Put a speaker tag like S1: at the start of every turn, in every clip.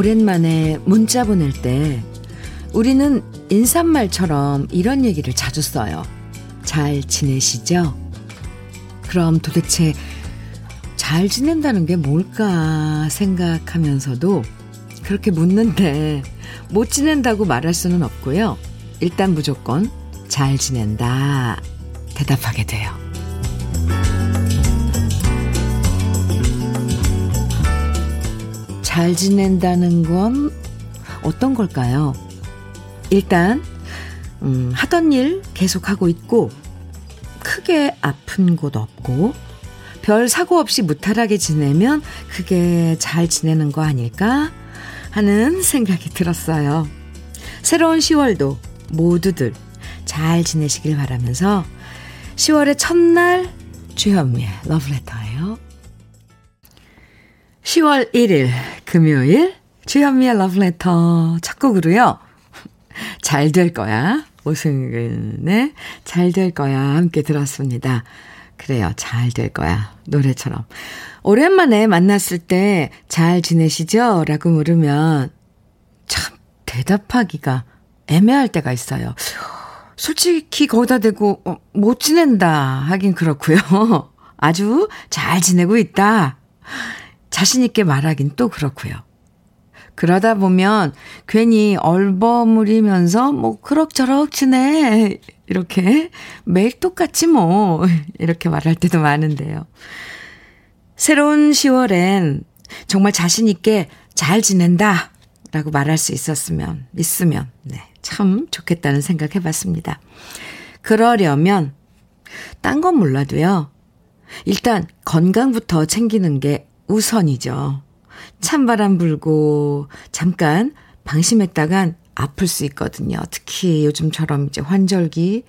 S1: 오랜만에 문자 보낼 때 우리는 인사말처럼 이런 얘기를 자주 써요. 잘 지내시죠? 그럼 도대체 잘 지낸다는 게 뭘까 생각하면서도 그렇게 묻는데 못 지낸다고 말할 수는 없고요. 일단 무조건 잘 지낸다 대답하게 돼요. 잘 지낸다는 건 어떤 걸까요? 일단 음, 하던 일 계속하고 있고 크게 아픈 곳 없고 별 사고 없이 무탈하게 지내면 그게 잘 지내는 거 아닐까 하는 생각이 들었어요. 새로운 10월도 모두들 잘 지내시길 바라면서 10월의 첫날 주현미의 러브레터예요. 10월 1일 금요일 주현미의 러브레터 첫 곡으로요. 잘 될 거야. 오승근의 잘 될 거야 함께 들었습니다. 그래요. 잘 될 거야. 노래처럼. 오랜만에 만났을 때 잘 지내시죠? 라고 물으면 참 대답하기가 애매할 때가 있어요. 솔직히 거기다 대고 어, 못 지낸다 하긴 그렇고요. 아주 잘 지내고 있다. 자신 있게 말하긴 또 그렇고요. 그러다 보면 괜히 얼버무리면서 뭐 그럭저럭 지내 이렇게 매일 똑같지 뭐 이렇게 말할 때도 많은데요. 새로운 10월엔 정말 자신 있게 잘 지낸다 라고 말할 수 있었으면 있으면 네. 참 좋겠다는 생각 해 봤습니다. 그러려면 딴 건 몰라도요. 일단 건강부터 챙기는 게 우선이죠. 찬바람 불고 잠깐 방심했다간 아플 수 있거든요. 특히 요즘처럼 이제 환절기,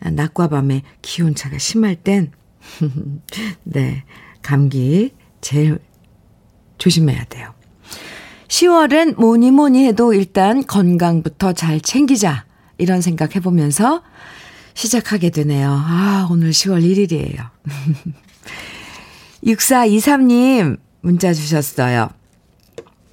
S1: 낮과 밤에 기온차가 심할 땐, 네, 감기 제일 조심해야 돼요. 10월엔 뭐니 뭐니 해도 일단 건강부터 잘 챙기자. 이런 생각 해보면서 시작하게 되네요. 아, 오늘 10월 1일이에요. 6423님 문자 주셨어요.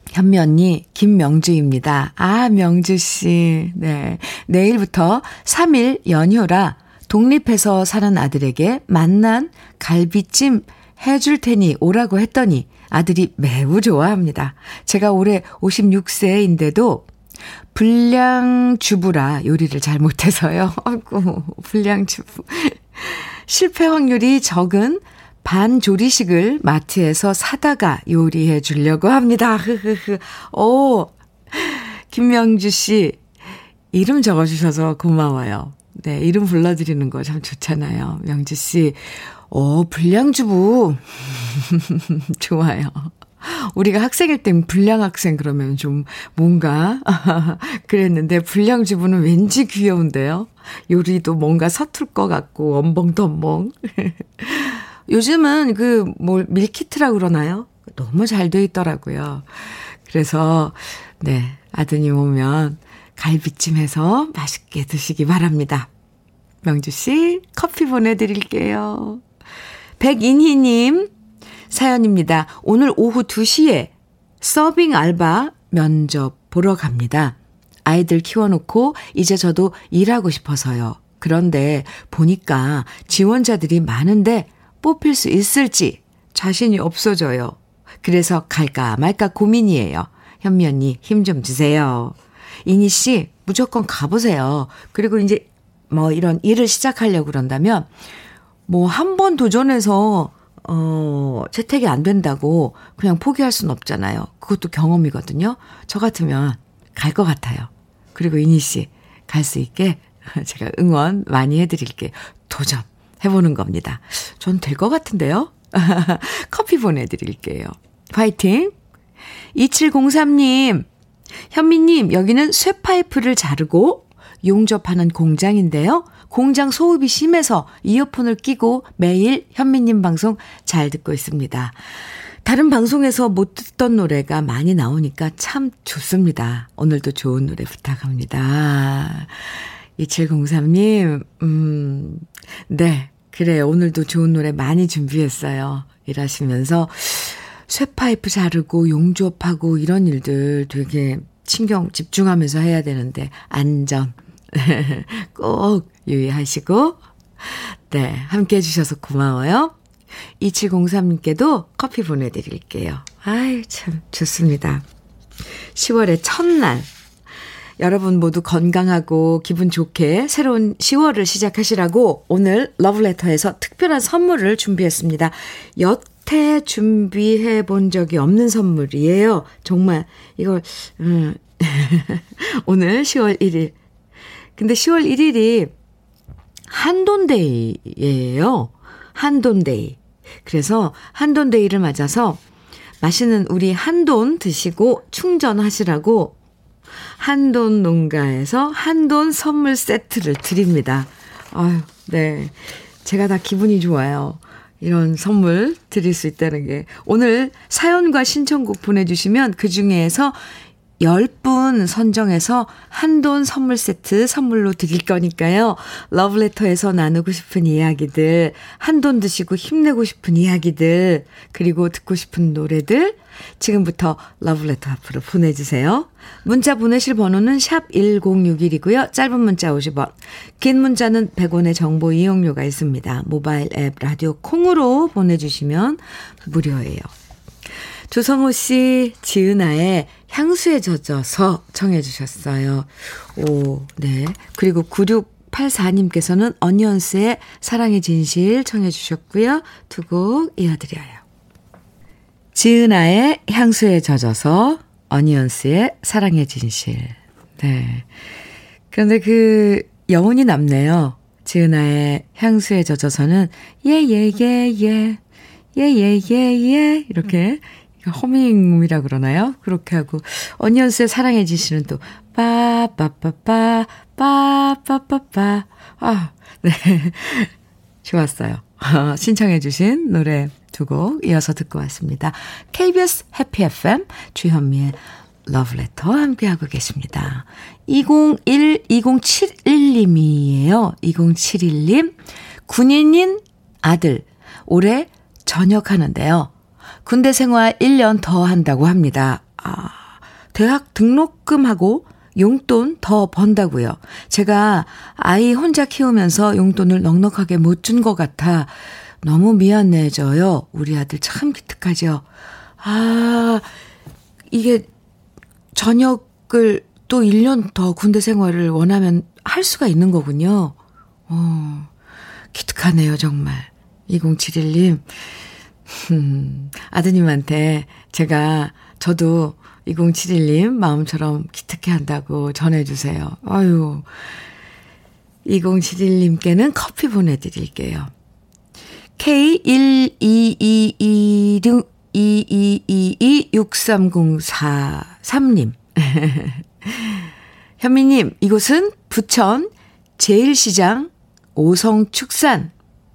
S1: 현미 언니, 김명주입니다. 아, 명주씨. 네. 내일부터 3일 연휴라 독립해서 사는 아들에게 만난 갈비찜 해줄 테니 오라고 했더니 아들이 매우 좋아합니다. 제가 올해 56세인데도 불량 주부라 요리를 잘 못해서요. 아이고, 불량 주부. 실패 확률이 적은 반조리식을 마트에서 사다가 요리해 주려고 합니다. 흐흐흐. 오, 김명주 씨, 이름 적어주셔서 고마워요. 네, 이름 불러드리는 거 참 좋잖아요. 명주 씨, 오, 불량주부. 좋아요. 우리가 학생일 땐 불량학생 그러면 좀 뭔가 그랬는데 불량주부는 왠지 귀여운데요. 요리도 뭔가 서툴 것 같고 엄벙덤벙. 요즘은 그뭐 밀키트라 그러나요? 너무 잘 돼 있더라고요. 그래서 네 아드님 오면 갈비찜 해서 맛있게 드시기 바랍니다. 명주 씨 커피 보내 드릴게요. 백인희 님 사연입니다. 오늘 오후 2시에 서빙 알바 면접 보러 갑니다. 아이들 키워놓고 이제 저도 일하고 싶어서요. 그런데 보니까 지원자들이 많은데 뽑힐 수 있을지 자신이 없어져요. 그래서 갈까 말까 고민이에요. 현미 언니 힘 좀 주세요. 이니 씨 무조건 가보세요. 그리고 이제 뭐 이런 일을 시작하려고 그런다면 뭐 한 번 도전해서 어 채택이 안 된다고 그냥 포기할 수는 없잖아요. 그것도 경험이거든요. 저 같으면 갈 것 같아요. 그리고 이니 씨 갈 수 있게 제가 응원 많이 해드릴게. 도전 해보는 겁니다. 전 될 것 같은데요? 커피 보내드릴게요. 화이팅! 2703님, 현미님, 여기는 쇠파이프를 자르고 용접하는 공장인데요. 공장 소음이 심해서 이어폰을 끼고 매일 현미님 방송 잘 듣고 있습니다. 다른 방송에서 못 듣던 노래가 많이 나오니까 참 좋습니다. 오늘도 좋은 노래 부탁합니다. 2703님, 음, 네. 그래요. 오늘도 좋은 노래 많이 준비했어요. 일하시면서 쇠파이프 자르고 용접하고 이런 일들 되게 신경 집중하면서 해야 되는데 안전 꼭 유의하시고 네 함께 해주셔서 고마워요. 2703님께도 커피 보내드릴게요. 아유 참 좋습니다. 10월의 첫날 여러분 모두 건강하고 기분 좋게 새로운 10월을 시작하시라고 오늘 러브레터에서 특별한 선물을 준비했습니다. 여태 준비해 본 적이 없는 선물이에요. 정말 이걸 음, 오늘 10월 1일. 근데 10월 1일이 한돈데이예요. 한돈데이. 그래서 한돈데이를 맞아서 맛있는 우리 한돈 드시고 충전하시라고 한돈 농가에서 한돈 선물 세트를 드립니다. 아유, 네. 제가 다 기분이 좋아요. 이런 선물 드릴 수 있다는 게. 오늘 사연과 신청곡 보내주시면 그 중에서 10분 선정해서 한돈 선물 세트 선물로 드릴 거니까요. 러브레터에서 나누고 싶은 이야기들, 한돈 드시고 힘내고 싶은 이야기들, 그리고 듣고 싶은 노래들, 지금부터 러브레터 앞으로 보내주세요. 문자 보내실 번호는 샵 1061이고요. 짧은 문자 50원, 긴 문자는 100원의 정보 이용료가 있습니다. 모바일 앱 라디오 콩으로 보내주시면 무료예요. 조성호 씨, 지은아의 향수에 젖어서 청해 주셨어요. 오, 네. 그리고 9684님께서는 어니언스의 사랑의 진실 청해 주셨고요. 두 곡 이어드려요. 지은아의 향수에 젖어서 어니언스의 사랑의 진실. 네. 그런데 그 영혼이 남네요. 지은아의 향수에 젖어서는 예예예예 예예예예 이렇게 허밍이라 그러나요? 그렇게 하고 어니언스의 사랑해 지시는 또 빠빠빠빠 빠빠빠빠 아, 네. 좋았어요. 신청해 주신 노래 두 곡 이어서 듣고 왔습니다. KBS 해피 FM 주현미의 러브레터 함께하고 계십니다. 201, 2071님이에요. 2071님. 군인인 아들. 올해 전역하는데요. 군대 생활 1년 더 한다고 합니다. 아, 대학 등록금하고 용돈 더 번다고요. 제가 아이 혼자 키우면서 용돈을 넉넉하게 못 준 것 같아 너무 미안해져요. 우리 아들 참 기특하죠. 아, 이게 저녁을 또 1년 더 군대 생활을 원하면 할 수가 있는 거군요. 어, 기특하네요, 정말. 2071님. 음, 아드님한테 제가 저도 2071님 마음처럼 기특해 한다고 전해주세요. 아유. 2071님께는 커피 보내드릴게요. K122226304-3님. 현미님, 이곳은 부천 제일시장 오성축산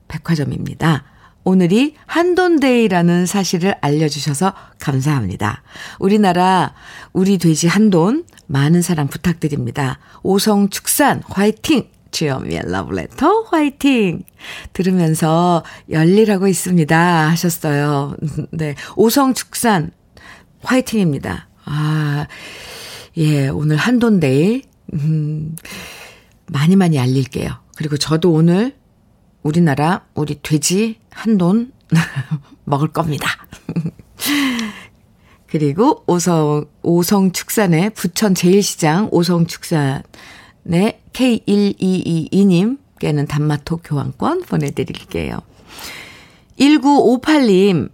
S1: 백화점입니다. 오늘이 한돈데이라는 사실을 알려주셔서 감사합니다. 우리나라 우리 돼지 한돈 많은 사랑 부탁드립니다. 오성축산 화이팅! 주여미의 러브레터 화이팅! 들으면서 열일하고 있습니다. 하셨어요. 네. 오성축산 화이팅입니다. 아, 예, 오늘 한돈데이. 음, 많이 많이 알릴게요. 그리고 저도 오늘 우리나라 우리 돼지 한돈 먹을 겁니다. 그리고 오성, 오성 축산의 부천 제일시장 오성 축산의 K1222님께는 단마토 교환권 보내드릴게요. 1958님,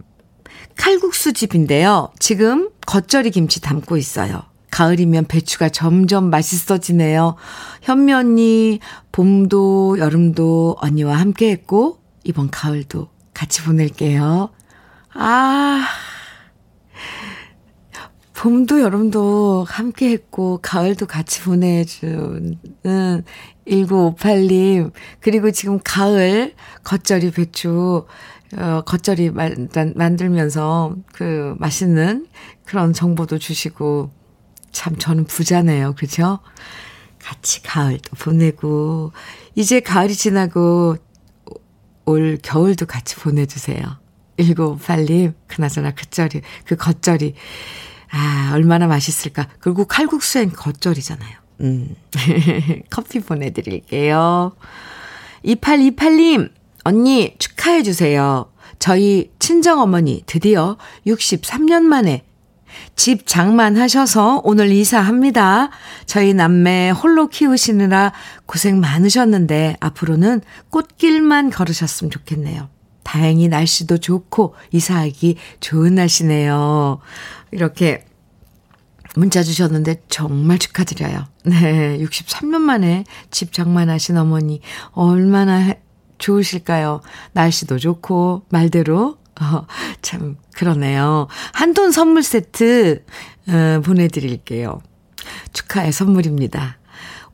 S1: 칼국수 집인데요. 지금 겉절이 김치 담고 있어요. 가을이면 배추가 점점 맛있어지네요. 현미 언니, 봄도 여름도 언니와 함께 했고, 이번 가을도 같이 보낼게요. 아, 봄도 여름도 함께 했고, 가을도 같이 보내주는 1958님, 그리고 지금 가을 겉절이 배추, 어, 겉절이 만, 만들면서 그 맛있는 그런 정보도 주시고, 참 저는 부자네요. 그죠? 같이 가을도 보내고, 이제 가을이 지나고 올 겨울도 같이 보내주세요. 1958님, 그나저나 그절이, 그 겉절이. 아, 얼마나 맛있을까. 그리고 칼국수엔 겉절이잖아요. 음. 커피 보내드릴게요. 2828님, 언니 축하해주세요. 저희 친정어머니 드디어 63년 만에 집 장만하셔서 오늘 이사합니다. 저희 남매 홀로 키우시느라 고생 많으셨는데 앞으로는 꽃길만 걸으셨으면 좋겠네요. 다행히 날씨도 좋고 이사하기 좋은 날씨네요. 이렇게 문자 주셨는데 정말 축하드려요. 네, 63년 만에 집 장만하신 어머니 얼마나 좋으실까요? 날씨도 좋고 말대로 어, 참 그러네요. 한돈 선물 세트 어, 보내드릴게요. 축하의 선물입니다.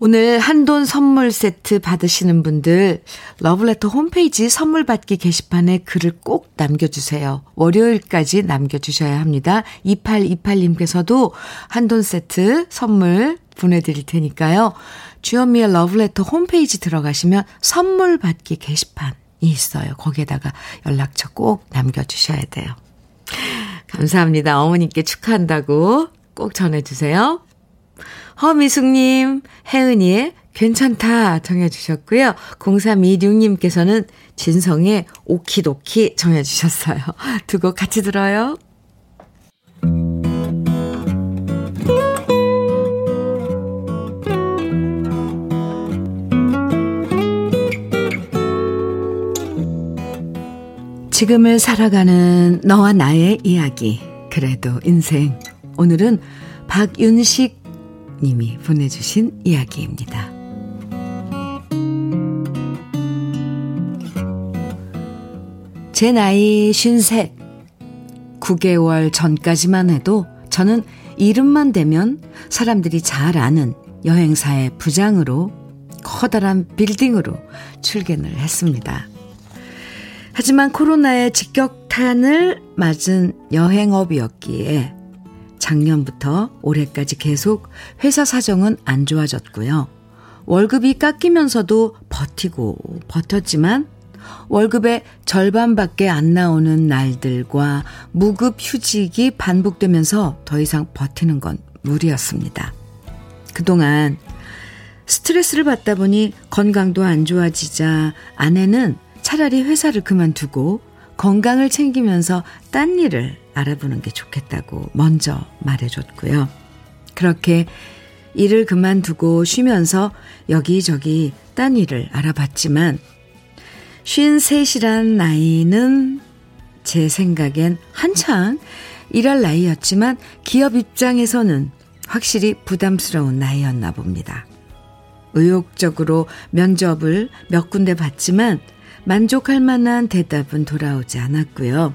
S1: 오늘 한돈 선물 세트 받으시는 분들 러브레터 홈페이지 선물 받기 게시판에 글을 꼭 남겨주세요. 월요일까지 남겨주셔야 합니다. 2828님께서도 한돈 세트 선물 보내드릴 테니까요. 주현미의 러브레터 홈페이지 들어가시면 선물 받기 게시판이 있어요. 거기에다가 연락처 꼭 남겨주셔야 돼요. 감사합니다. 어머님께 축하한다고 꼭 전해주세요. 허미숙님, 혜은이의 괜찮다 정해주셨고요. 0326님께서는 진성의 오키도키 정해주셨어요. 두 곡 같이 들어요. 지금을 살아가는 너와 나의 이야기. 그래도 인생. 오늘은 박윤식 님이 보내주신 이야기입니다. 제 나이 53. 9개월 전까지만 해도 저는 이름만 대면 사람들이 잘 아는 여행사의 부장으로 커다란 빌딩으로 출근을 했습니다. 하지만 코로나의 직격탄을 맞은 여행업이었기에 작년부터 올해까지 계속 회사 사정은 안 좋아졌고요. 월급이 깎이면서도 버티고 버텼지만 월급의 절반밖에 안 나오는 날들과 무급 휴직이 반복되면서 더 이상 버티는 건 무리였습니다. 그동안 스트레스를 받다 보니 건강도 안 좋아지자 아내는 차라리 회사를 그만두고 건강을 챙기면서 딴 일을 알아보는 게 좋겠다고 먼저 말해줬고요. 그렇게 일을 그만두고 쉬면서 여기저기 딴 일을 알아봤지만 53이란 나이는 제 생각엔 한창 일할 나이였지만 기업 입장에서는 확실히 부담스러운 나이였나 봅니다. 의욕적으로 면접을 몇 군데 봤지만 만족할 만한 대답은 돌아오지 않았고요.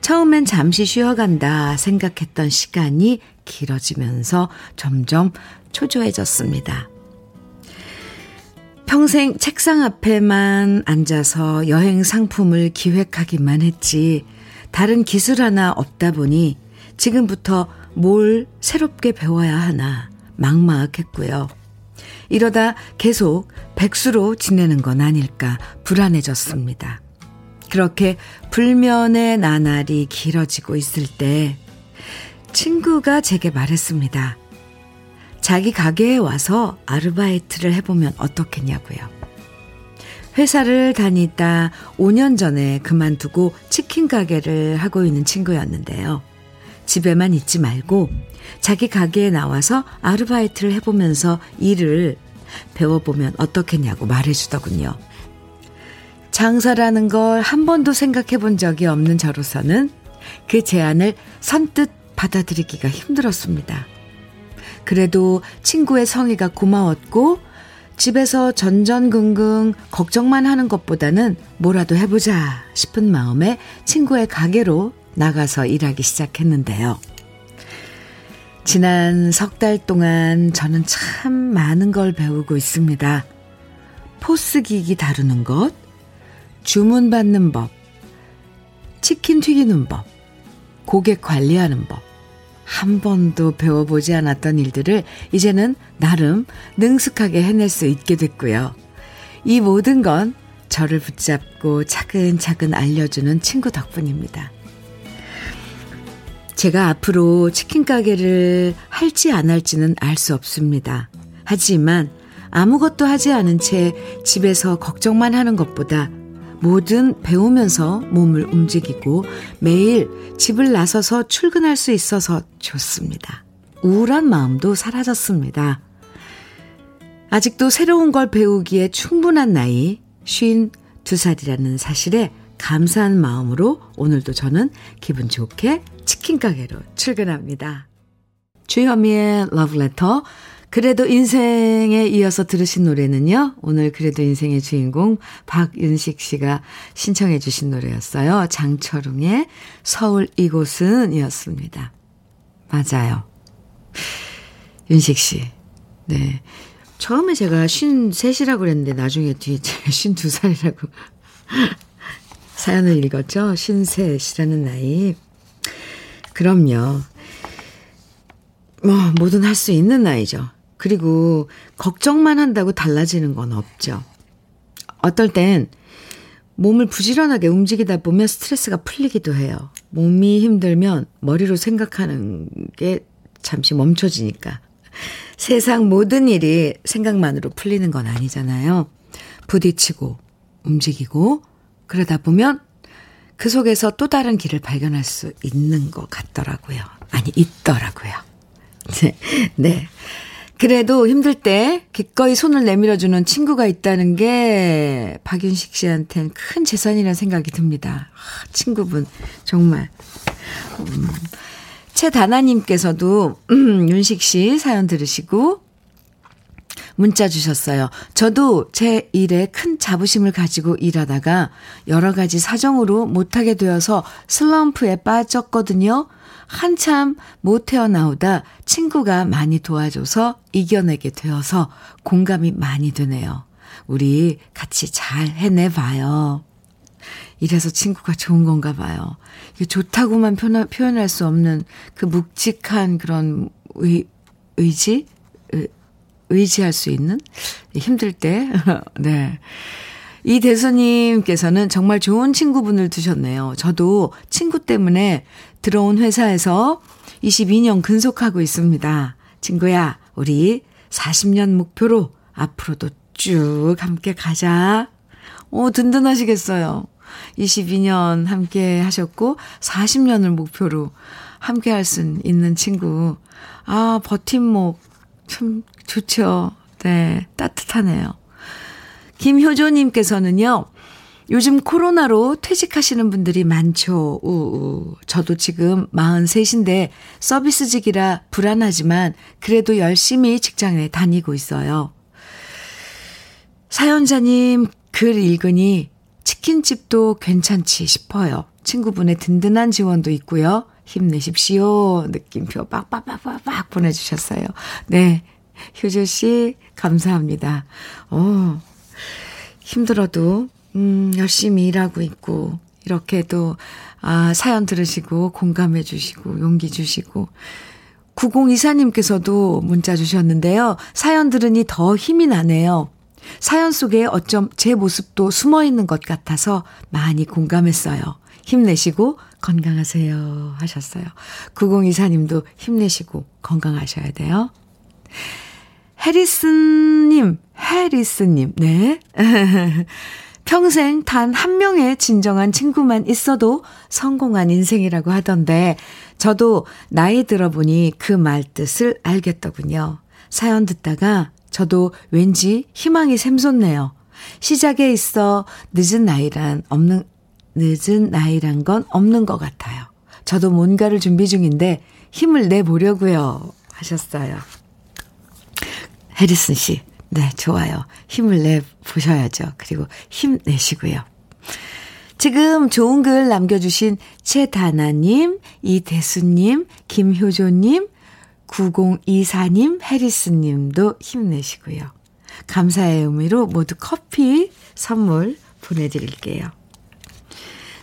S1: 처음엔 잠시 쉬어간다 생각했던 시간이 길어지면서 점점 초조해졌습니다. 평생 책상 앞에만 앉아서 여행 상품을 기획하기만 했지 다른 기술 하나 없다 보니 지금부터 뭘 새롭게 배워야 하나 막막했고요. 이러다 계속 백수로 지내는 건 아닐까 불안해졌습니다. 그렇게 불면의 나날이 길어지고 있을 때 친구가 제게 말했습니다. 자기 가게에 와서 아르바이트를 해보면 어떻겠냐고요. 회사를 다니다 5년 전에 그만두고 치킨 가게를 하고 있는 친구였는데요. 집에만 있지 말고 자기 가게에 나와서 아르바이트를 해보면서 일을 배워보면 어떻겠냐고 말해주더군요. 장사라는 걸 한 번도 생각해 본 적이 없는 저로서는 그 제안을 선뜻 받아들이기가 힘들었습니다. 그래도 친구의 성의가 고마웠고 집에서 전전긍긍 걱정만 하는 것보다는 뭐라도 해보자 싶은 마음에 친구의 가게로 나가서 일하기 시작했는데요. 지난 석 달 동안 저는 참 많은 걸 배우고 있습니다. 포스기기 다루는 것, 주문 받는 법, 치킨 튀기는 법, 고객 관리하는 법, 한 번도 배워보지 않았던 일들을 이제는 나름 능숙하게 해낼 수 있게 됐고요. 이 모든 건 저를 붙잡고 차근차근 알려주는 친구 덕분입니다. 제가 앞으로 치킨 가게를 할지 안 할지는 알 수 없습니다. 하지만 아무것도 하지 않은 채 집에서 걱정만 하는 것보다 뭐든 배우면서 몸을 움직이고 매일 집을 나서서 출근할 수 있어서 좋습니다. 우울한 마음도 사라졌습니다. 아직도 새로운 걸 배우기에 충분한 나이, 52살이라는 사실에 감사한 마음으로 오늘도 저는 기분 좋게 치킨 가게로 출근합니다. 주현미의 러브레터. 그래도 인생에 이어서 들으신 노래는요. 오늘 그래도 인생의 주인공 박윤식 씨가 신청해 주신 노래였어요. 장철웅의 서울 이곳은 이었습니다. 맞아요. 윤식 씨. 네. 처음에 제가 53이라고 그랬는데 나중에 뒤에 52살이라고 사연을 읽었죠. 53이라는 나이. 그럼요. 뭐, 뭐든 할 수 있는 나이죠. 그리고 걱정만 한다고 달라지는 건 없죠. 어떨 땐 몸을 부지런하게 움직이다 보면 스트레스가 풀리기도 해요. 몸이 힘들면 머리로 생각하는 게 잠시 멈춰지니까. 세상 모든 일이 생각만으로 풀리는 건 아니잖아요. 부딪히고 움직이고 그러다 보면 그 속에서 또 다른 길을 발견할 수 있는 것 같더라고요. 아니, 있더라고요. 네. 네. 그래도 힘들 때 기꺼이 손을 내밀어주는 친구가 있다는 게 박윤식 씨한텐 큰 재산이라는 생각이 듭니다. 아, 친구분, 정말. 음. 최다나님께서도, 음, 윤식 씨 사연 들으시고, 문자 주셨어요. 저도 제 일에 큰 자부심을 가지고 일하다가 여러 가지 사정으로 못하게 되어서 슬럼프에 빠졌거든요. 한참 못 태어나오다 친구가 많이 도와줘서 이겨내게 되어서 공감이 많이 되네요. 우리 같이 잘 해내봐요. 이래서 친구가 좋은 건가 봐요. 좋다고만 표현 할 수 없는 그 묵직한 그런 의, 의지? 의 지할 수 있는? 힘들 때. 네. 이 대수님께서는 정말 좋은 친구분을 두셨네요. 저도 친구 때문에 들어온 회사에서 22년 근속하고 있습니다. 친구야, 우리 40년 목표로 앞으로도 쭉 함께 가자. 오, 든든하시겠어요. 22년 함께 하셨고 40년을 목표로 함께 할 수 있는 친구. 아, 버팀목 참 좋죠. 네, 따뜻하네요. 김효조님께서는요, 요즘 코로나로 퇴직하시는 분들이 많죠. 우우. 저도 지금 43인데 서비스직이라 불안하지만 그래도 열심히 직장에 다니고 있어요. 사연자님 글 읽으니 치킨집도 괜찮지 싶어요. 친구분의 든든한 지원도 있고요. 힘내십시오. 느낌표 빡빡빡빡빡 보내주셨어요. 네. 효조 씨, 감사합니다. 어, 힘들어도, 음, 열심히 일하고 있고, 이렇게 또, 아, 사연 들으시고, 공감해 주시고, 용기 주시고, 9024님께서도 문자 주셨는데요. 사연 들으니 더 힘이 나네요. 사연 속에 어쩜 제 모습도 숨어 있는 것 같아서 많이 공감했어요. 힘내시고 건강하세요. 하셨어요. 9024님도 힘내시고 건강하셔야 돼요. 해리스님, 해리스님, 네. 평생 단 한 명의 진정한 친구만 있어도 성공한 인생이라고 하던데, 저도 나이 들어보니 그 말 뜻을 알겠더군요. 사연 듣다가 저도 왠지 희망이 샘솟네요. 시작에 있어 늦은 나이란 없는, 늦은 나이란 건 없는 것 같아요. 저도 뭔가를 준비 중인데 힘을 내보려고요. 하셨어요. 해리슨 씨. 네, 좋아요. 힘을 내보셔야죠. 그리고 힘내시고요. 지금 좋은 글 남겨주신 최다나님, 이대수님, 김효조님, 9024님, 해리스님도 힘내시고요. 감사의 의미로 모두 커피 선물 보내드릴게요.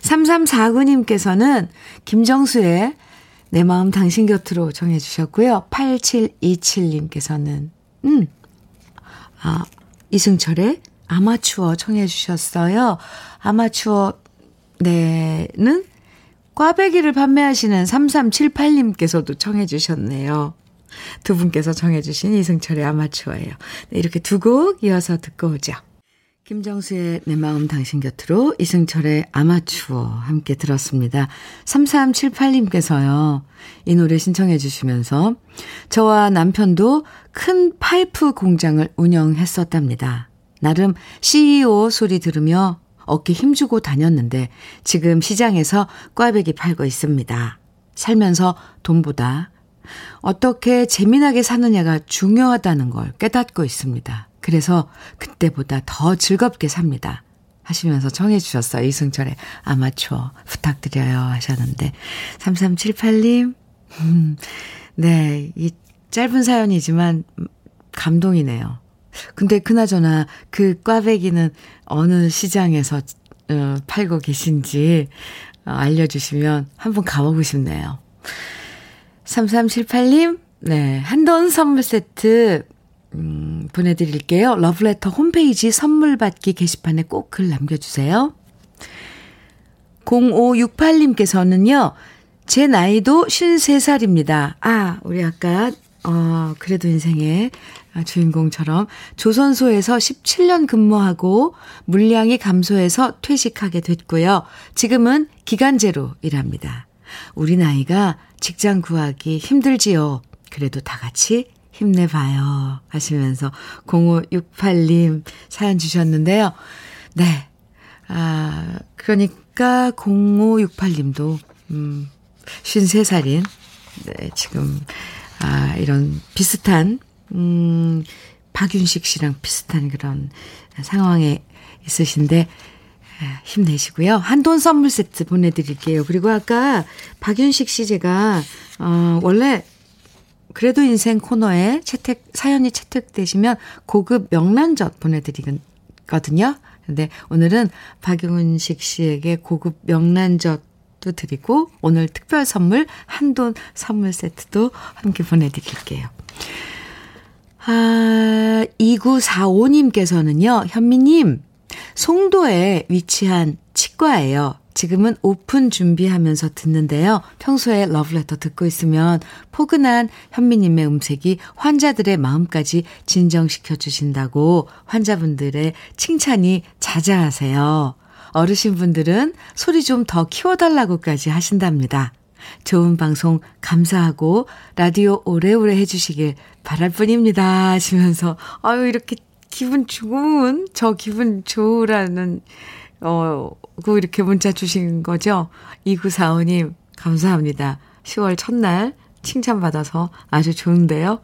S1: 3349님께서는 김정수의 내 마음 당신 곁으로 정해주셨고요. 8727님께서는 음, 아, 이승철의 아마추어 청해 주셨어요. 아마추어, 네는 꽈배기를 판매하시는 3378님께서도 청해 주셨네요. 두 분께서 청해 주신 이승철의 아마추어예요. 네, 이렇게 두 곡 이어서 듣고 오죠. 김정수의 내 마음 당신 곁으로 이승철의 아마추어 함께 들었습니다. 3378님께서요. 이 노래 신청해 주시면서 저와 남편도 큰 파이프 공장을 운영했었답니다. 나름 CEO 소리 들으며 어깨 힘주고 다녔는데 지금 시장에서 꽈배기 팔고 있습니다. 살면서 돈보다 어떻게 재미나게 사느냐가 중요하다는 걸 깨닫고 있습니다. 그래서 그때보다 더 즐겁게 삽니다. 하시면서 청해 주셨어요. 이승철의 아마추어 부탁드려요 하셨는데 3378님 음, 네, 이 짧은 사연이지만 감동이네요. 근데 그나저나 그 꽈배기는 어느 시장에서 어, 팔고 계신지 어, 알려주시면 한번 가보고 싶네요. 3378님, 네, 한돈 선물 세트 음, 보내드릴게요. 러브레터 홈페이지 선물 받기 게시판에 꼭 글 남겨주세요. 0568님께서는요, 제 나이도 53살입니다. 아, 우리 아까, 어, 그래도 인생의 주인공처럼 조선소에서 17년 근무하고 물량이 감소해서 퇴직하게 됐고요. 지금은 기간제로 일합니다. 우리 나이가 직장 구하기 힘들지요. 그래도 다 같이 힘내봐요. 하시면서 0568님 사연 주셨는데요. 네. 아, 그러니까 0568님도, 음, 53살인, 네, 지금, 아, 이런 비슷한, 음, 박윤식 씨랑 비슷한 그런 상황에 있으신데, 아, 힘내시고요. 한돈 선물 세트 보내드릴게요. 그리고 아까 박윤식 씨 제가, 어, 원래 그래도 인생 코너에 채택, 사연이 채택되시면 고급 명란젓 보내드리거든요. 근데 오늘은 박윤식 씨에게 고급 명란젓도 드리고 오늘 특별 선물 한돈 선물 세트도 함께 보내드릴게요. 아, 2945님께서는요, 현미님, 송도에 위치한 치과예요. 지금은 오픈 준비하면서 듣는데요. 평소에 러브레터 듣고 있으면 포근한 현미님의 음색이 환자들의 마음까지 진정시켜 주신다고 환자분들의 칭찬이 자자하세요. 어르신분들은 소리 좀 더 키워달라고까지 하신답니다. 좋은 방송 감사하고 라디오 오래오래 해주시길 바랄 뿐입니다. 하시면서 아유 이렇게 기분 좋은 저 기분 좋으라는 어, 그 이렇게 문자 주신 거죠? 2945님, 감사합니다. 10월 첫날 칭찬받아서 아주 좋은데요?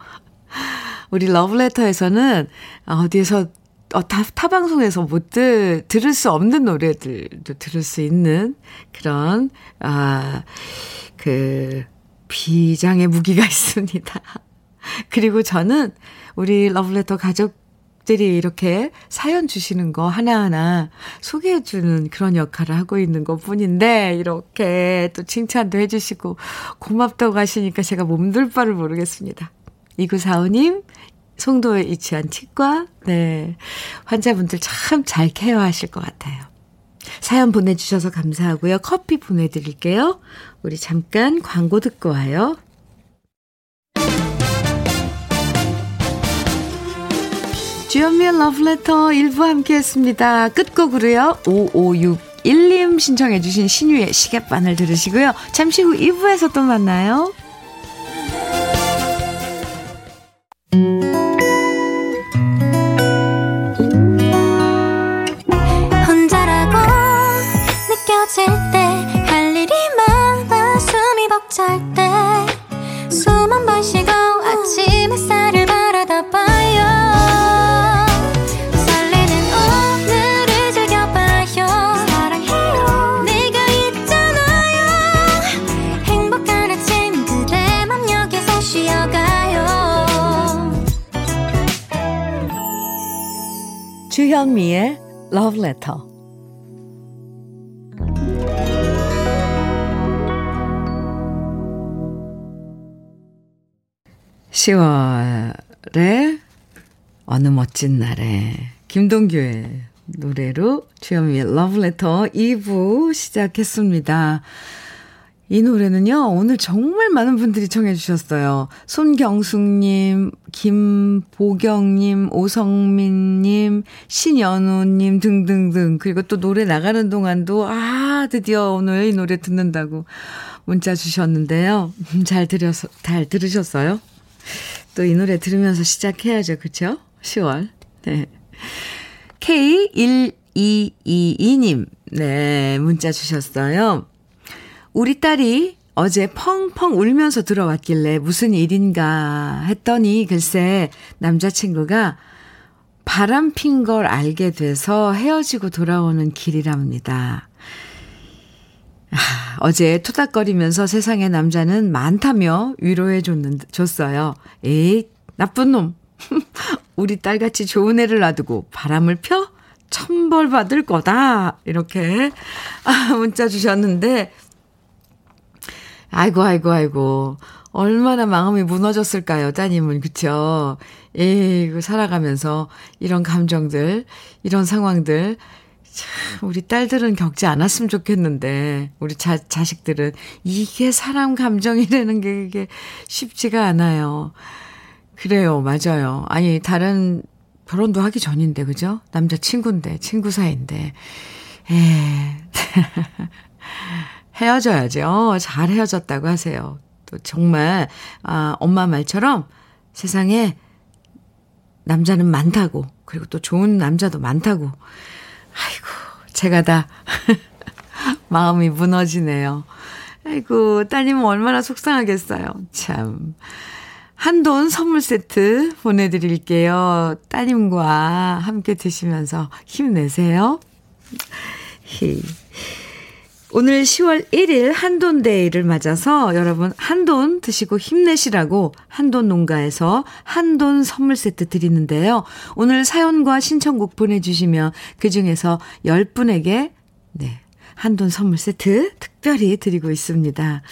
S1: 우리 러브레터에서는 어디에서 어, 타, 타 방송에서 못 들, 들을 수 없는 노래들도 들을 수 있는 그런, 아, 그, 비장의 무기가 있습니다. 그리고 저는 우리 러브레터 가족 들이 이렇게 사연 주시는 거 하나하나 소개해주는 그런 역할을 하고 있는 것 뿐인데, 이렇게 또 칭찬도 해주시고, 고맙다고 하시니까 제가 몸둘 바를 모르겠습니다. 2945님, 송도에 위치한 치과, 네. 환자분들 참 잘 케어하실 것 같아요. 사연 보내주셔서 감사하고요. 커피 보내드릴게요. 우리 잠깐 광고 듣고 와요. 주연미의 러브레터 일부 함께 했습니다. 끝곡으로요. 5561님 신청해 주신 신유의 시계바늘 들으시고요. 잠시 후 2부에서 또 만나요. 혼자라고 느껴질 때 할 일이 많아 숨이 벅찰 때 주현미의 Love Letter. (10월에) 어느 멋진 날에 김동규의 노래로 주현미의 러브레터 2부 시작했습니다. 이 노래는요, 오늘 정말 많은 분들이 청해 주셨어요. 손경숙님, 김보경님, 오성민님, 신연우님 등등등. 그리고 또 노래 나가는 동안도, 아, 드디어 오늘 이 노래 듣는다고 문자 주셨는데요. 잘 들여서, 잘 들으셨어요? 또 이 노래 들으면서 시작해야죠. 그쵸? 10월. 네. K1222님, 네, 문자 주셨어요. 우리 딸이 어제 펑펑 울면서 들어왔길래 무슨 일인가 했더니 글쎄 남자친구가 바람 핀 걸 알게 돼서 헤어지고 돌아오는 길이랍니다. 아, 어제 토닥거리면서 세상에 남자는 많다며 위로해 줬는, 줬어요. 에이, 나쁜 놈. 우리 딸같이 좋은 애를 놔두고 바람을 펴? 천벌 받을 거다. 이렇게 아, 문자 주셨는데, 아이고, 아이고, 아이고. 얼마나 마음이 무너졌을까요, 따님은. 그쵸? 에이그, 살아가면서 이런 감정들, 이런 상황들. 참, 우리 딸들은 겪지 않았으면 좋겠는데, 우리 자, 자식들은 이게 사람 감정이라는 게 그게 쉽지가 않아요. 그래요, 맞아요. 아니, 다른, 결혼도 하기 전인데, 그죠? 남자 친구인데, 친구 사이인데. 에 헤어져야죠. 잘 헤어졌다고 하세요. 또 정말, 아, 엄마 말처럼 세상에 남자는 많다고, 그리고 또 좋은 남자도 많다고. 아이고, 제가 다 마음이 무너지네요. 아이고, 따님은 얼마나 속상하겠어요. 참. 한돈 선물 세트 보내드릴게요. 따님과 함께 드시면서 힘내세요. 히. 오늘 10월 1일 한돈데이를 맞아서 여러분 한돈 드시고 힘내시라고 한돈 농가에서 한돈 선물 세트 드리는데요. 오늘 사연과 신청곡 보내주시면 그 중에서 10분에게 네, 한돈 선물 세트 특별히 드리고 있습니다.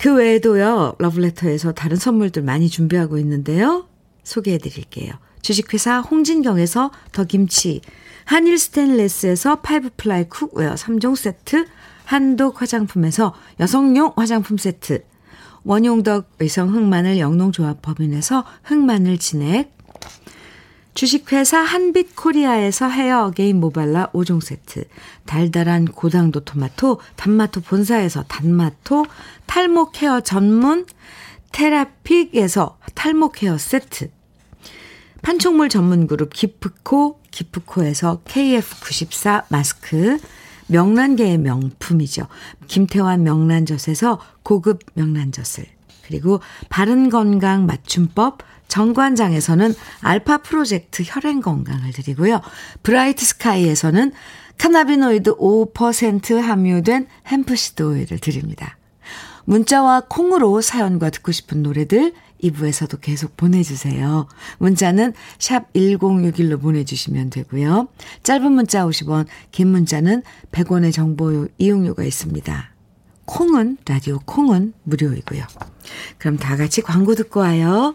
S1: 그 외에도요, 러브레터에서 다른 선물들 많이 준비하고 있는데요. 소개해 드릴게요. 주식회사 홍진경에서 더 김치, 한일 스테인레스에서 five ply cookware 3종 세트, 한독 화장품에서 여성용 화장품 세트, 원용덕 의성 흑마늘 영농조합 법인에서 흑마늘 진액, 주식회사 한빛코리아에서 헤어 어게인 모발라 5종 세트, 달달한 고당도 토마토, 단마토 본사에서 단마토, 탈모 care 전문 테라픽에서 탈모 care 세트, 판촉물 전문 그룹 기프코, 기프코에서 KF94 마스크, 명란계의 명품이죠. 김태환 명란젓에서 고급 명란젓을, 그리고 바른건강 맞춤법 정관장에서는 알파 프로젝트 혈행 건강을 드리고요. 브라이트 스카이에서는 cannabinoid 5% 함유된 hemp seed 오일을 드립니다. 문자와 콩으로 사연과 듣고 싶은 노래들 2부에서도 계속 보내주세요. 문자는 샵 1061로 보내주시면 되고요. 짧은 문자 50원, 긴 문자는 100원의 정보 이용료가 있습니다. 콩은, 라디오 콩은 무료이고요. 그럼 다 같이 광고 듣고 와요.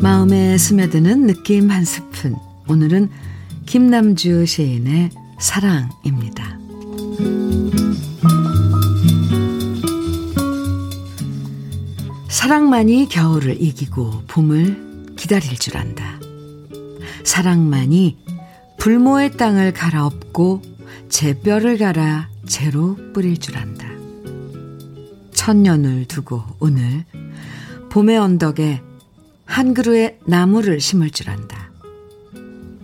S1: 마음에 스며드는 느낌 한 스푼. 오늘은 김남주 시인의 사랑입니다. 사랑만이 겨울을 이기고 봄을 기다릴 줄 안다. 사랑만이 불모의 땅을 갈아엎고 제 뼈를 갈아 재로 뿌릴 줄 안다. 천년을 두고 오늘 봄의 언덕에 한 그루의 나무를 심을 줄 안다.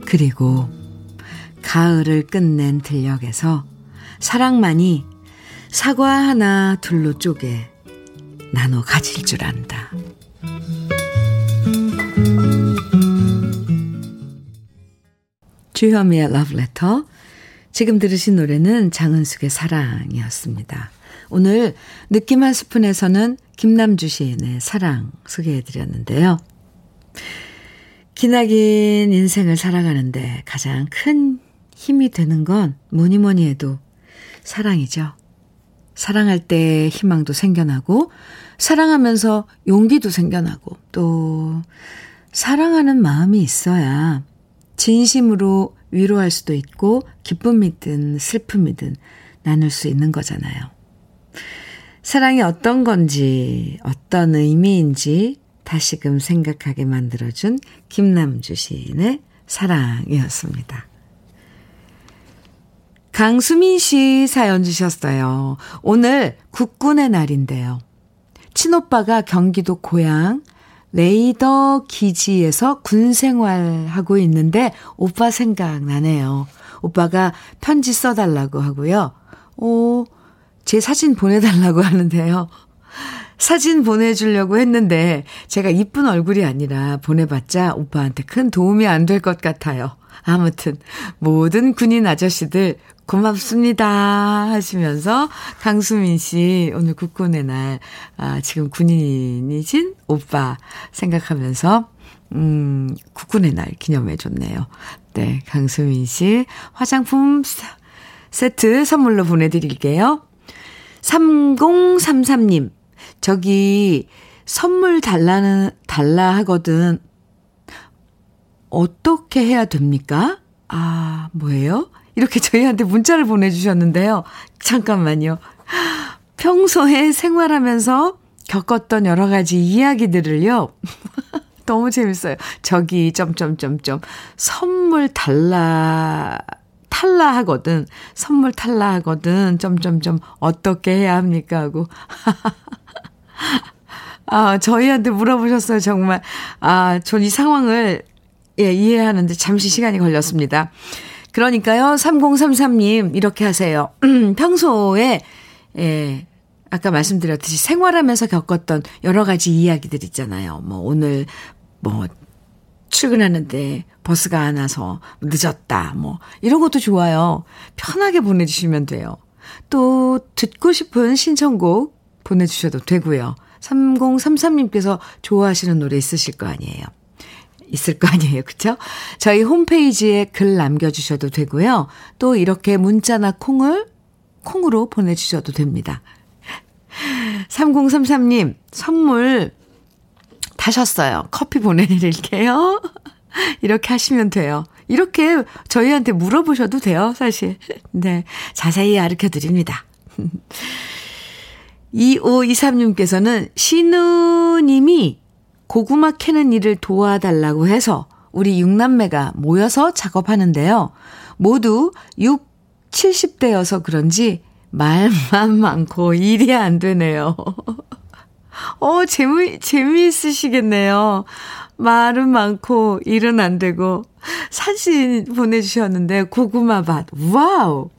S1: 그리고 가을을 끝낸 들녘에서 사랑만이 사과 하나 둘로 쪼개 나눠 가질 줄 안다. 주현미의 러브레터. 지금 들으신 노래는 장은숙의 사랑이었습니다. 오늘 느낌 한 스푼에서는 김남주 시인의 사랑 소개해드렸는데요. 기나긴 인생을 살아가는데 가장 큰 힘이 되는 건 뭐니 뭐니 해도 사랑이죠. 사랑할 때 희망도 생겨나고, 사랑하면서 용기도 생겨나고, 또, 사랑하는 마음이 있어야 진심으로 위로할 수도 있고, 기쁨이든 슬픔이든 나눌 수 있는 거잖아요. 사랑이 어떤 건지, 어떤 의미인지 다시금 생각하게 만들어준 김남주 시인의 사랑이었습니다. 강수민 씨 사연 주셨어요. 오늘 국군의 날인데요. 친오빠가 경기도 고향 레이더 기지에서 군 생활하고 있는데 오빠 생각나네요. 오빠가 편지 써달라고 하고요. 오, 제 사진 보내달라고 하는데요. 사진 보내주려고 했는데 제가 이쁜 얼굴이 아니라 보내봤자 오빠한테 큰 도움이 안 될 것 같아요. 아무튼 모든 군인 아저씨들 고맙습니다 하시면서 강수민 씨 오늘 국군의 날 아, 지금 군인이신 오빠 생각하면서 음, 국군의 날 기념해 줬네요. 네, 강수민 씨 화장품 세트 선물로 보내드릴게요. 3033님 저기 선물 달라는 달라 하거든. 어떻게 해야 됩니까? 아, 뭐예요? 이렇게 저희한테 문자를 보내주셨는데요. 잠깐만요. 평소에 생활하면서 겪었던 여러 가지 이야기들을요. 너무 재밌어요. 저기, 점점점점, 선물 달라, 탈라 하거든. 선물 탈라 하거든. 점점점, 어떻게 해야 합니까? 하고. 아, 저희한테 물어보셨어요, 정말. 아, 전 이 상황을, 예, 이해하는데 잠시 시간이 걸렸습니다. 그러니까요, 3033님, 이렇게 하세요. 평소에, 예, 아까 말씀드렸듯이 생활하면서 겪었던 여러 가지 이야기들 있잖아요. 뭐, 오늘, 뭐, 출근하는데 버스가 안 와서 늦었다. 뭐, 이런 것도 좋아요. 편하게 보내주시면 돼요. 또, 듣고 싶은 신청곡 보내주셔도 되고요. 3033님께서 좋아하시는 노래 있으실 거 아니에요. 있을 거 아니에요. 그쵸? 저희 홈페이지에 글 남겨주셔도 되고요. 또 이렇게 문자나 콩을, 콩으로 보내주셔도 됩니다. 3033님, 선물 다셨어요. 커피 보내드릴게요. 이렇게 하시면 돼요. 이렇게 저희한테 물어보셔도 돼요, 사실. 네. 자세히 가르쳐 드립니다. 2523님께서는 신우님이 고구마 캐는 일을 도와달라고 해서 우리 6남매가 모여서 작업하는데요. 모두 6, 70대여서 그런지 말만 많고 일이 안 되네요. 어, 재미, 재미있으시겠네요. 말은 많고 일은 안 되고 사진 보내주셨는데 고구마 밭. wow.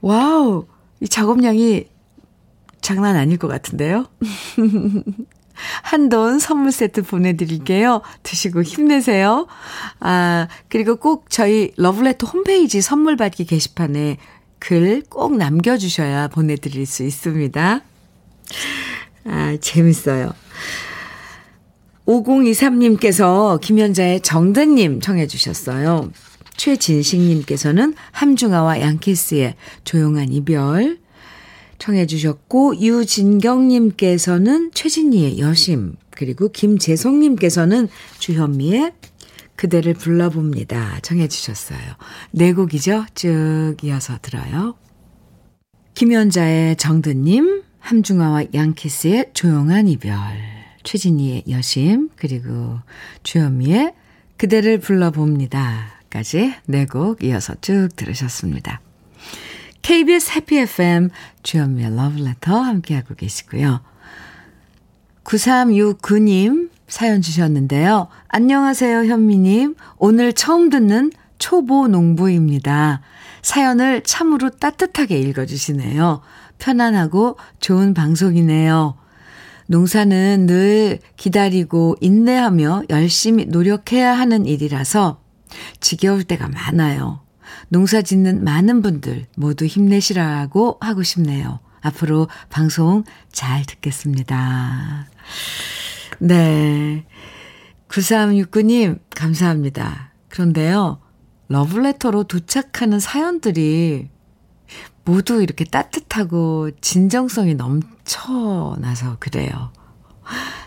S1: wow. 이 작업량이 장난 아닐 것 같은데요? 한돈 선물 세트 보내드릴게요. 드시고 힘내세요. 아, 그리고 꼭 저희 러브레터 홈페이지 선물 받기 게시판에 글 꼭 남겨주셔야 보내드릴 수 있습니다. 아, 재밌어요. 5023님께서 김현자의 정든님 청해주셨어요. 최진식님께서는 함중아와 양키스의 조용한 이별, 청해 주셨고 유진경님께서는 최진희의 여심 그리고 김재성님께서는 주현미의 그대를 불러봅니다. 청해 주셨어요. 네 곡이죠? 쭉 이어서 들어요. 김연자의 정드님, 함중아와 양키스의 조용한 이별, 최진희의 여심, 그리고 주현미의 그대를 불러봅니다. 까지 네 곡 이어서 쭉 들으셨습니다. KBS 해피 FM 주현미의 러브레터 함께하고 계시고요. 9369님 사연 주셨는데요. 안녕하세요 현미님. 오늘 처음 듣는 초보 농부입니다. 사연을 참으로 따뜻하게 읽어주시네요. 편안하고 좋은 방송이네요. 농사는 늘 기다리고 인내하며 열심히 노력해야 하는 일이라서 지겨울 때가 많아요. 농사 짓는 많은 분들 모두 힘내시라고 하고 싶네요. 앞으로 방송 잘 듣겠습니다. 네. 9369님, 감사합니다. 그런데요, 러블레터로 도착하는 사연들이 모두 이렇게 따뜻하고 진정성이 넘쳐나서 그래요.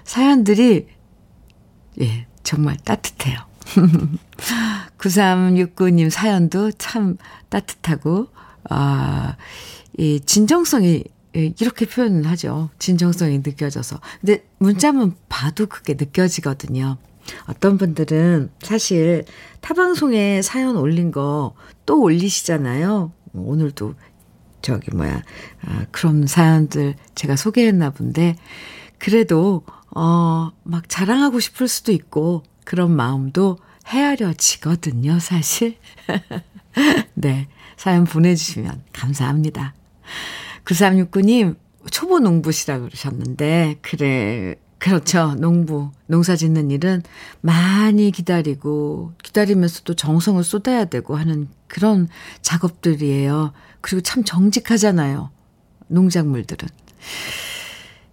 S1: 사연들이, 예, 정말 따뜻해요. 9369님 사연도 참 따뜻하고, 아, 이 진정성이 이렇게 표현을 하죠. 진정성이 느껴져서. 근데 문자만 봐도 그게 느껴지거든요. 어떤 분들은 사실 타방송에 사연 올린 거 또 올리시잖아요. 오늘도 저기 뭐야 아, 그런 사연들 제가 소개했나 본데 그래도 어 막 자랑하고 싶을 수도 있고 그런 마음도 헤아려지거든요, 사실. 네. 사연 보내주시면 감사합니다. 9369님, 초보 농부시라 그러셨는데, 그래, 그렇죠. 농부, 농사 짓는 일은 많이 기다리고, 기다리면서도 정성을 쏟아야 되고 하는 그런 작업들이에요. 그리고 참 정직하잖아요. 농작물들은.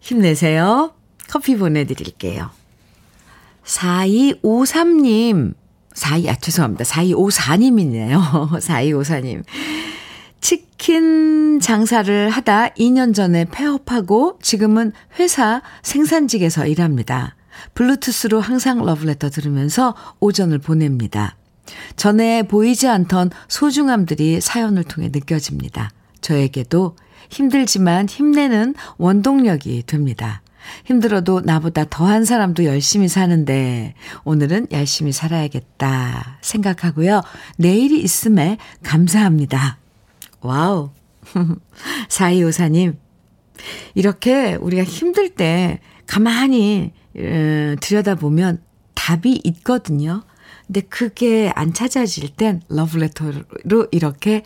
S1: 힘내세요. 커피 보내드릴게요. 4253님, 42, 아, 죄송합니다. 4254님이네요. 4254님. 치킨 장사를 하다 2년 전에 폐업하고 지금은 회사 생산직에서 일합니다. 블루투스로 항상 러브레터 들으면서 오전을 보냅니다. 전에 보이지 않던 소중함들이 사연을 통해 느껴집니다. 저에게도 힘들지만 힘내는 원동력이 됩니다. 힘들어도 나보다 더한 사람도 열심히 사는데 오늘은 열심히 살아야겠다 생각하고요. 내일이 있음에 감사합니다. wow. 4254님. 이렇게 우리가 힘들 때 가만히 어, 들여다보면 답이 있거든요. 근데 그게 안 찾아질 땐 러브레터로 이렇게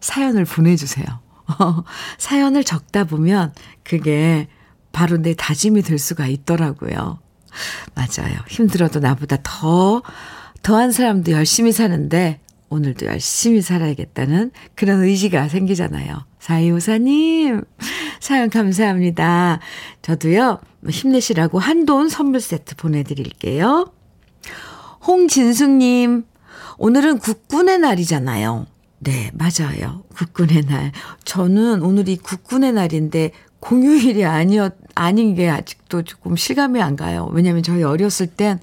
S1: 사연을 보내주세요. 사연을 적다 보면 그게 바로 내 다짐이 될 수가 있더라고요. 맞아요. 힘들어도 나보다 더, 더한 사람도 열심히 사는데 오늘도 열심히 살아야겠다는 그런 의지가 생기잖아요. 사이오사님, 사연 감사합니다. 저도요, 힘내시라고 한돈 선물 세트 보내드릴게요. 홍진숙님, 오늘은 국군의 날이잖아요. 네, 맞아요. 국군의 날. 저는 오늘이 국군의 날인데 공휴일이 아니었, 아닌 게 아직도 조금 실감이 안 가요. 왜냐면 저희 어렸을 땐,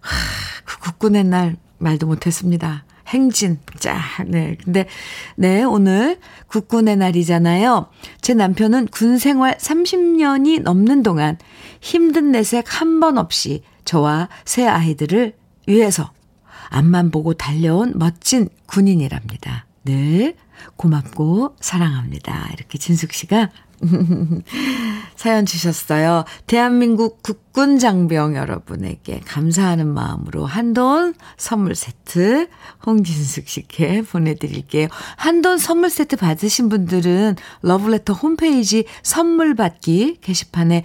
S1: 하, 그 국군의 날 말도 못했습니다. 행진, 짜, 네. 근데, 네, 오늘 국군의 날이잖아요. 제 남편은 군 생활 30년이 넘는 동안 힘든 내색 한 번 없이 저와 새 아이들을 위해서 앞만 보고 달려온 멋진 군인이랍니다. 늘 고맙고 사랑합니다. 이렇게 진숙 씨가 사연 주셨어요. 대한민국 국군 장병 여러분에게 감사하는 마음으로 한돈 선물 세트 홍진숙 씨께 보내드릴게요. 한돈 선물 세트 받으신 분들은 러브레터 홈페이지 선물 받기 게시판에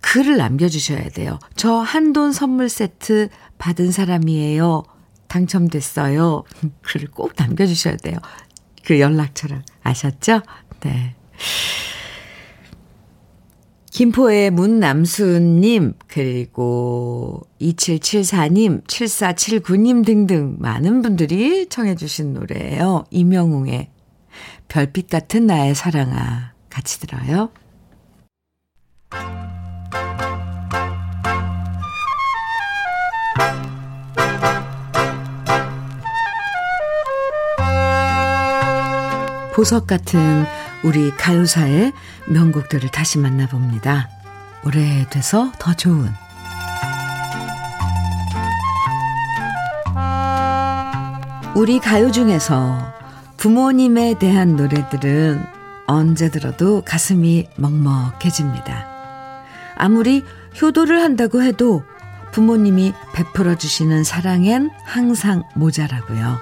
S1: 글을 남겨주셔야 돼요. 저 한돈 선물 세트 받은 사람이에요. 당첨됐어요. 글을 꼭 남겨주셔야 돼요. 그 연락처를 아셨죠? 네. 김포의 문남수님, 그리고 2774님, 7479님 등등 많은 분들이 청해주신 노래예요. 이명웅의 별빛 같은 나의 사랑아. 같이 들어요. 보석 같은 우리 가요사의 명곡들을 다시 만나봅니다. 오래돼서 더 좋은 우리 가요 중에서 부모님에 대한 노래들은 언제 들어도 가슴이 먹먹해집니다. 아무리 효도를 한다고 해도 부모님이 베풀어 주시는 사랑엔 항상 모자라고요.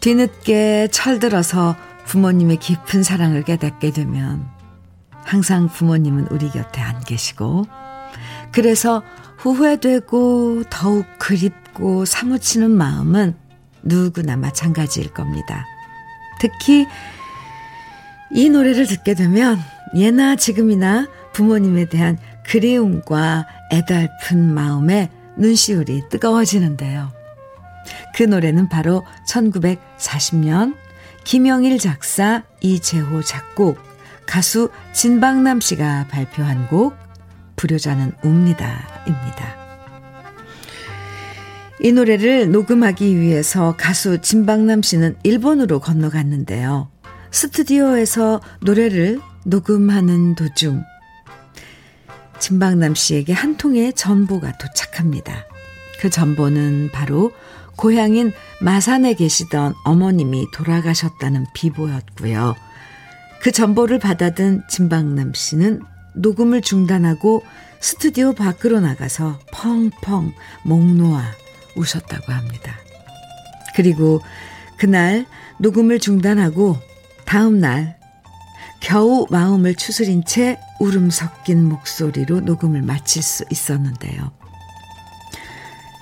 S1: 뒤늦게 철들어서 부모님의 깊은 사랑을 깨닫게 되면 항상 부모님은 우리 곁에 안 계시고 그래서 후회되고 더욱 그립고 사무치는 마음은 누구나 마찬가지일 겁니다. 특히 이 노래를 듣게 되면 예나 지금이나 부모님에 대한 그리움과 애달픈 마음에 눈시울이 뜨거워지는데요. 그 노래는 바로 1940년 김영일 작사, 이재호 작곡, 가수 진박남 씨가 발표한 곡 불효자는 웁니다 입니다. 이 노래를 녹음하기 위해서 가수 진박남 씨는 일본으로 건너갔는데요. 스튜디오에서 노래를 녹음하는 도중 진박남 씨에게 한 통의 전보가 도착합니다. 그 전보는 바로 고향인 마산에 계시던 어머님이 돌아가셨다는 비보였고요. 그 전보를 받아든 진박남 씨는 녹음을 중단하고 스튜디오 밖으로 나가서 펑펑 목 놓아 우셨다고 합니다. 그리고 그날 녹음을 중단하고 다음 날 겨우 마음을 추스린 채 울음 섞인 목소리로 녹음을 마칠 수 있었는데요.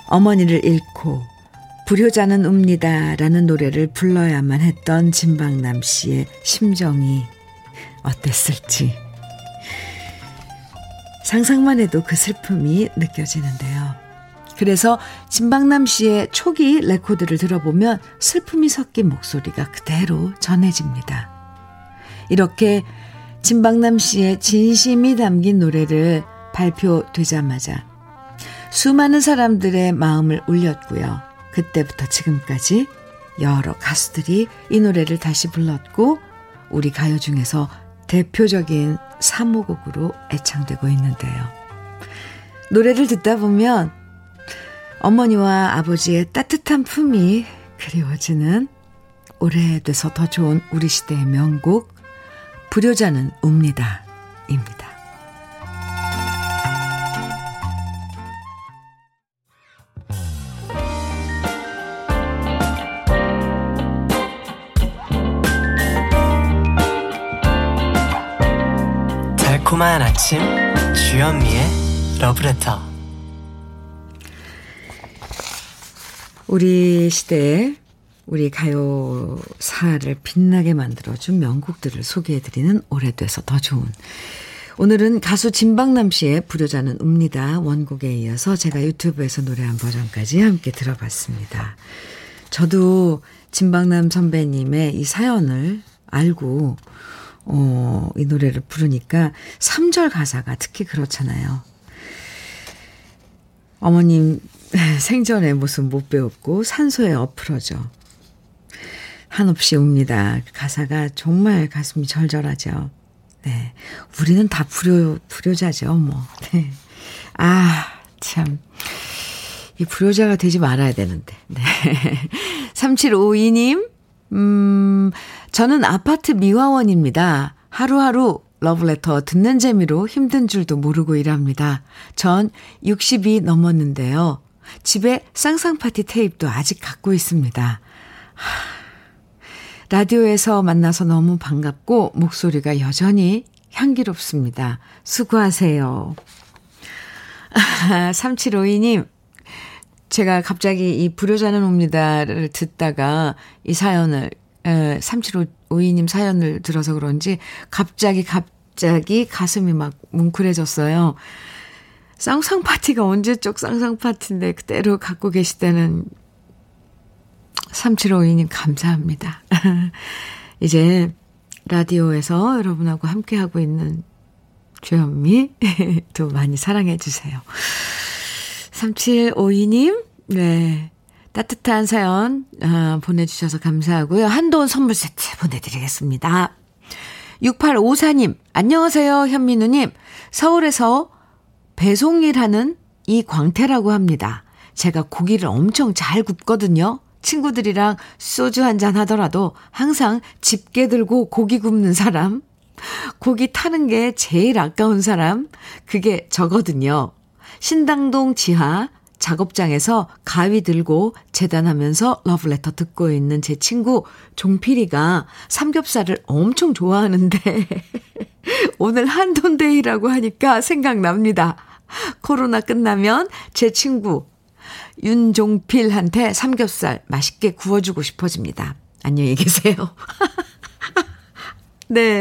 S1: 어머니를 잃고 불효자는 웁니다 라는 노래를 불러야만 했던 진방남 씨의 심정이 어땠을지 상상만 해도 그 슬픔이 느껴지는데요. 그래서 진방남 씨의 초기 레코드를 들어보면 슬픔이 섞인 목소리가 그대로 전해집니다. 이렇게 진박남 씨의 진심이 담긴 노래를 발표되자마자 수많은 사람들의 마음을 울렸고요. 그때부터 지금까지 여러 가수들이 이 노래를 다시 불렀고 우리 가요 중에서 대표적인 사모곡으로 애창되고 있는데요. 노래를 듣다 보면 어머니와 아버지의 따뜻한 품이 그리워지는 오래돼서 더 좋은 우리 시대의 명곡 불효자는 웁니다. 입니다.
S2: 달콤한 아침 주현미의 러브레터
S1: 우리 시대에 우리 가요사를 빛나게 만들어준 명곡들을 소개해드리는 오래돼서 더 좋은 오늘은 가수 진박남 씨의 불효자는 웁니다. 원곡에 이어서 제가 유튜브에서 노래한 버전까지 함께 들어봤습니다. 저도 진박남 선배님의 이 사연을 알고 어, 이 노래를 부르니까 3절 가사가 특히 그렇잖아요. 어머님 생전의 모습 못 배웠고 산소에 엎으러져 한없이 웁니다. 그 가사가 정말 가슴이 절절하죠. 네. 우리는 다 불효, 불효자죠, 뭐. 네. 아, 참. 이 불효자가 되지 말아야 되는데. 네. 3752님, 음, 저는 아파트 미화원입니다. 하루하루 러브레터 듣는 재미로 힘든 줄도 모르고 일합니다. 전 60이 넘었는데요. 집에 쌍쌍파티 테이프도 아직 갖고 있습니다. 라디오에서 만나서 너무 반갑고 목소리가 여전히 향기롭습니다. 수고하세요. 3752님, 제가 갑자기 이 불효자는 옵니다를 듣다가 이 사연을, 3752님 사연을 들어서 그런지 갑자기 갑자기 가슴이 막 뭉클해졌어요. 쌍쌍 파티가 언제적 쌍쌍 파티인데 그대로 갖고 계시다는 3752님 감사합니다. 이제 라디오에서 여러분하고 함께하고 있는 주현미 도 많이 사랑해 주세요. 3752님, 네. 따뜻한 사연 어, 보내주셔서 감사하고요. 한돈 선물 세트 보내드리겠습니다. 6854님, 안녕하세요, 현민우님. 서울에서 배송일 하는 이광태라고 합니다. 제가 고기를 엄청 잘 굽거든요. 친구들이랑 소주 한 잔 하더라도 항상 집게 들고 고기 굽는 사람, 고기 타는 게 제일 아까운 사람, 그게 저거든요. 신당동 지하 작업장에서 가위 들고 재단하면서 러브레터 듣고 있는 제 친구 종필이가 삼겹살을 엄청 좋아하는데 오늘 한돈데이라고 하니까 생각납니다. 코로나 끝나면 제 친구 윤종필한테 삼겹살 맛있게 구워주고 싶어집니다. 안녕히 계세요. 네.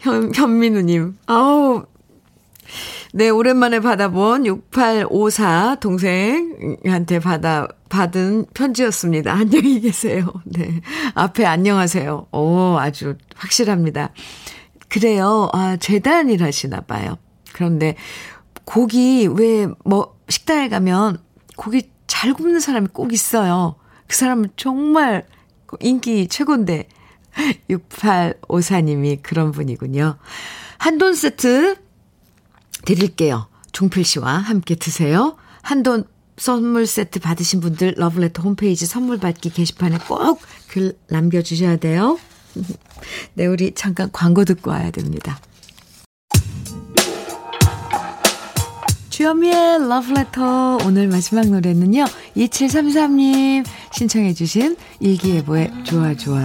S1: 현, 현민우님. 아우, 네, 오랜만에 받아본 6854 동생한테 받아, 받은 편지였습니다. 안녕히 계세요. 네. 앞에 안녕하세요. 오, 아주 확실합니다. 그래요. 아, 재단 일하시나 봐요. 그런데 고기 왜 뭐 식당에 가면 고기 잘 굽는 사람이 꼭 있어요. 그 사람은 정말 인기 최고인데 6854님이 그런 분이군요. 한돈 세트 드릴게요. 종필 씨와 함께 드세요. 한돈 선물 세트 받으신 분들 러블레터 홈페이지 선물 받기 게시판에 꼭 글 남겨주셔야 돼요. 네, 우리 잠깐 광고 듣고 와야 됩니다. 주현미의 러브레터 오늘 마지막 노래는요. 2733님 신청해 주신 일기예보의 좋아 좋아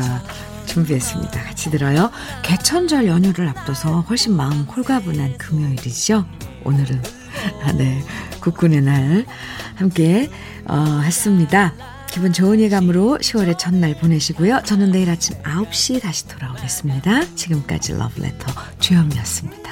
S1: 준비했습니다. 같이 들어요. 개천절 연휴를 앞둬서 훨씬 마음 홀가분한 금요일이죠. 오늘은 아, 네 국군의 날 함께 어, 했습니다. 기분 좋은 예감으로 10월의 첫날 보내시고요. 저는 내일 아침 9시 다시 돌아오겠습니다. 지금까지 러브레터 주현미였습니다.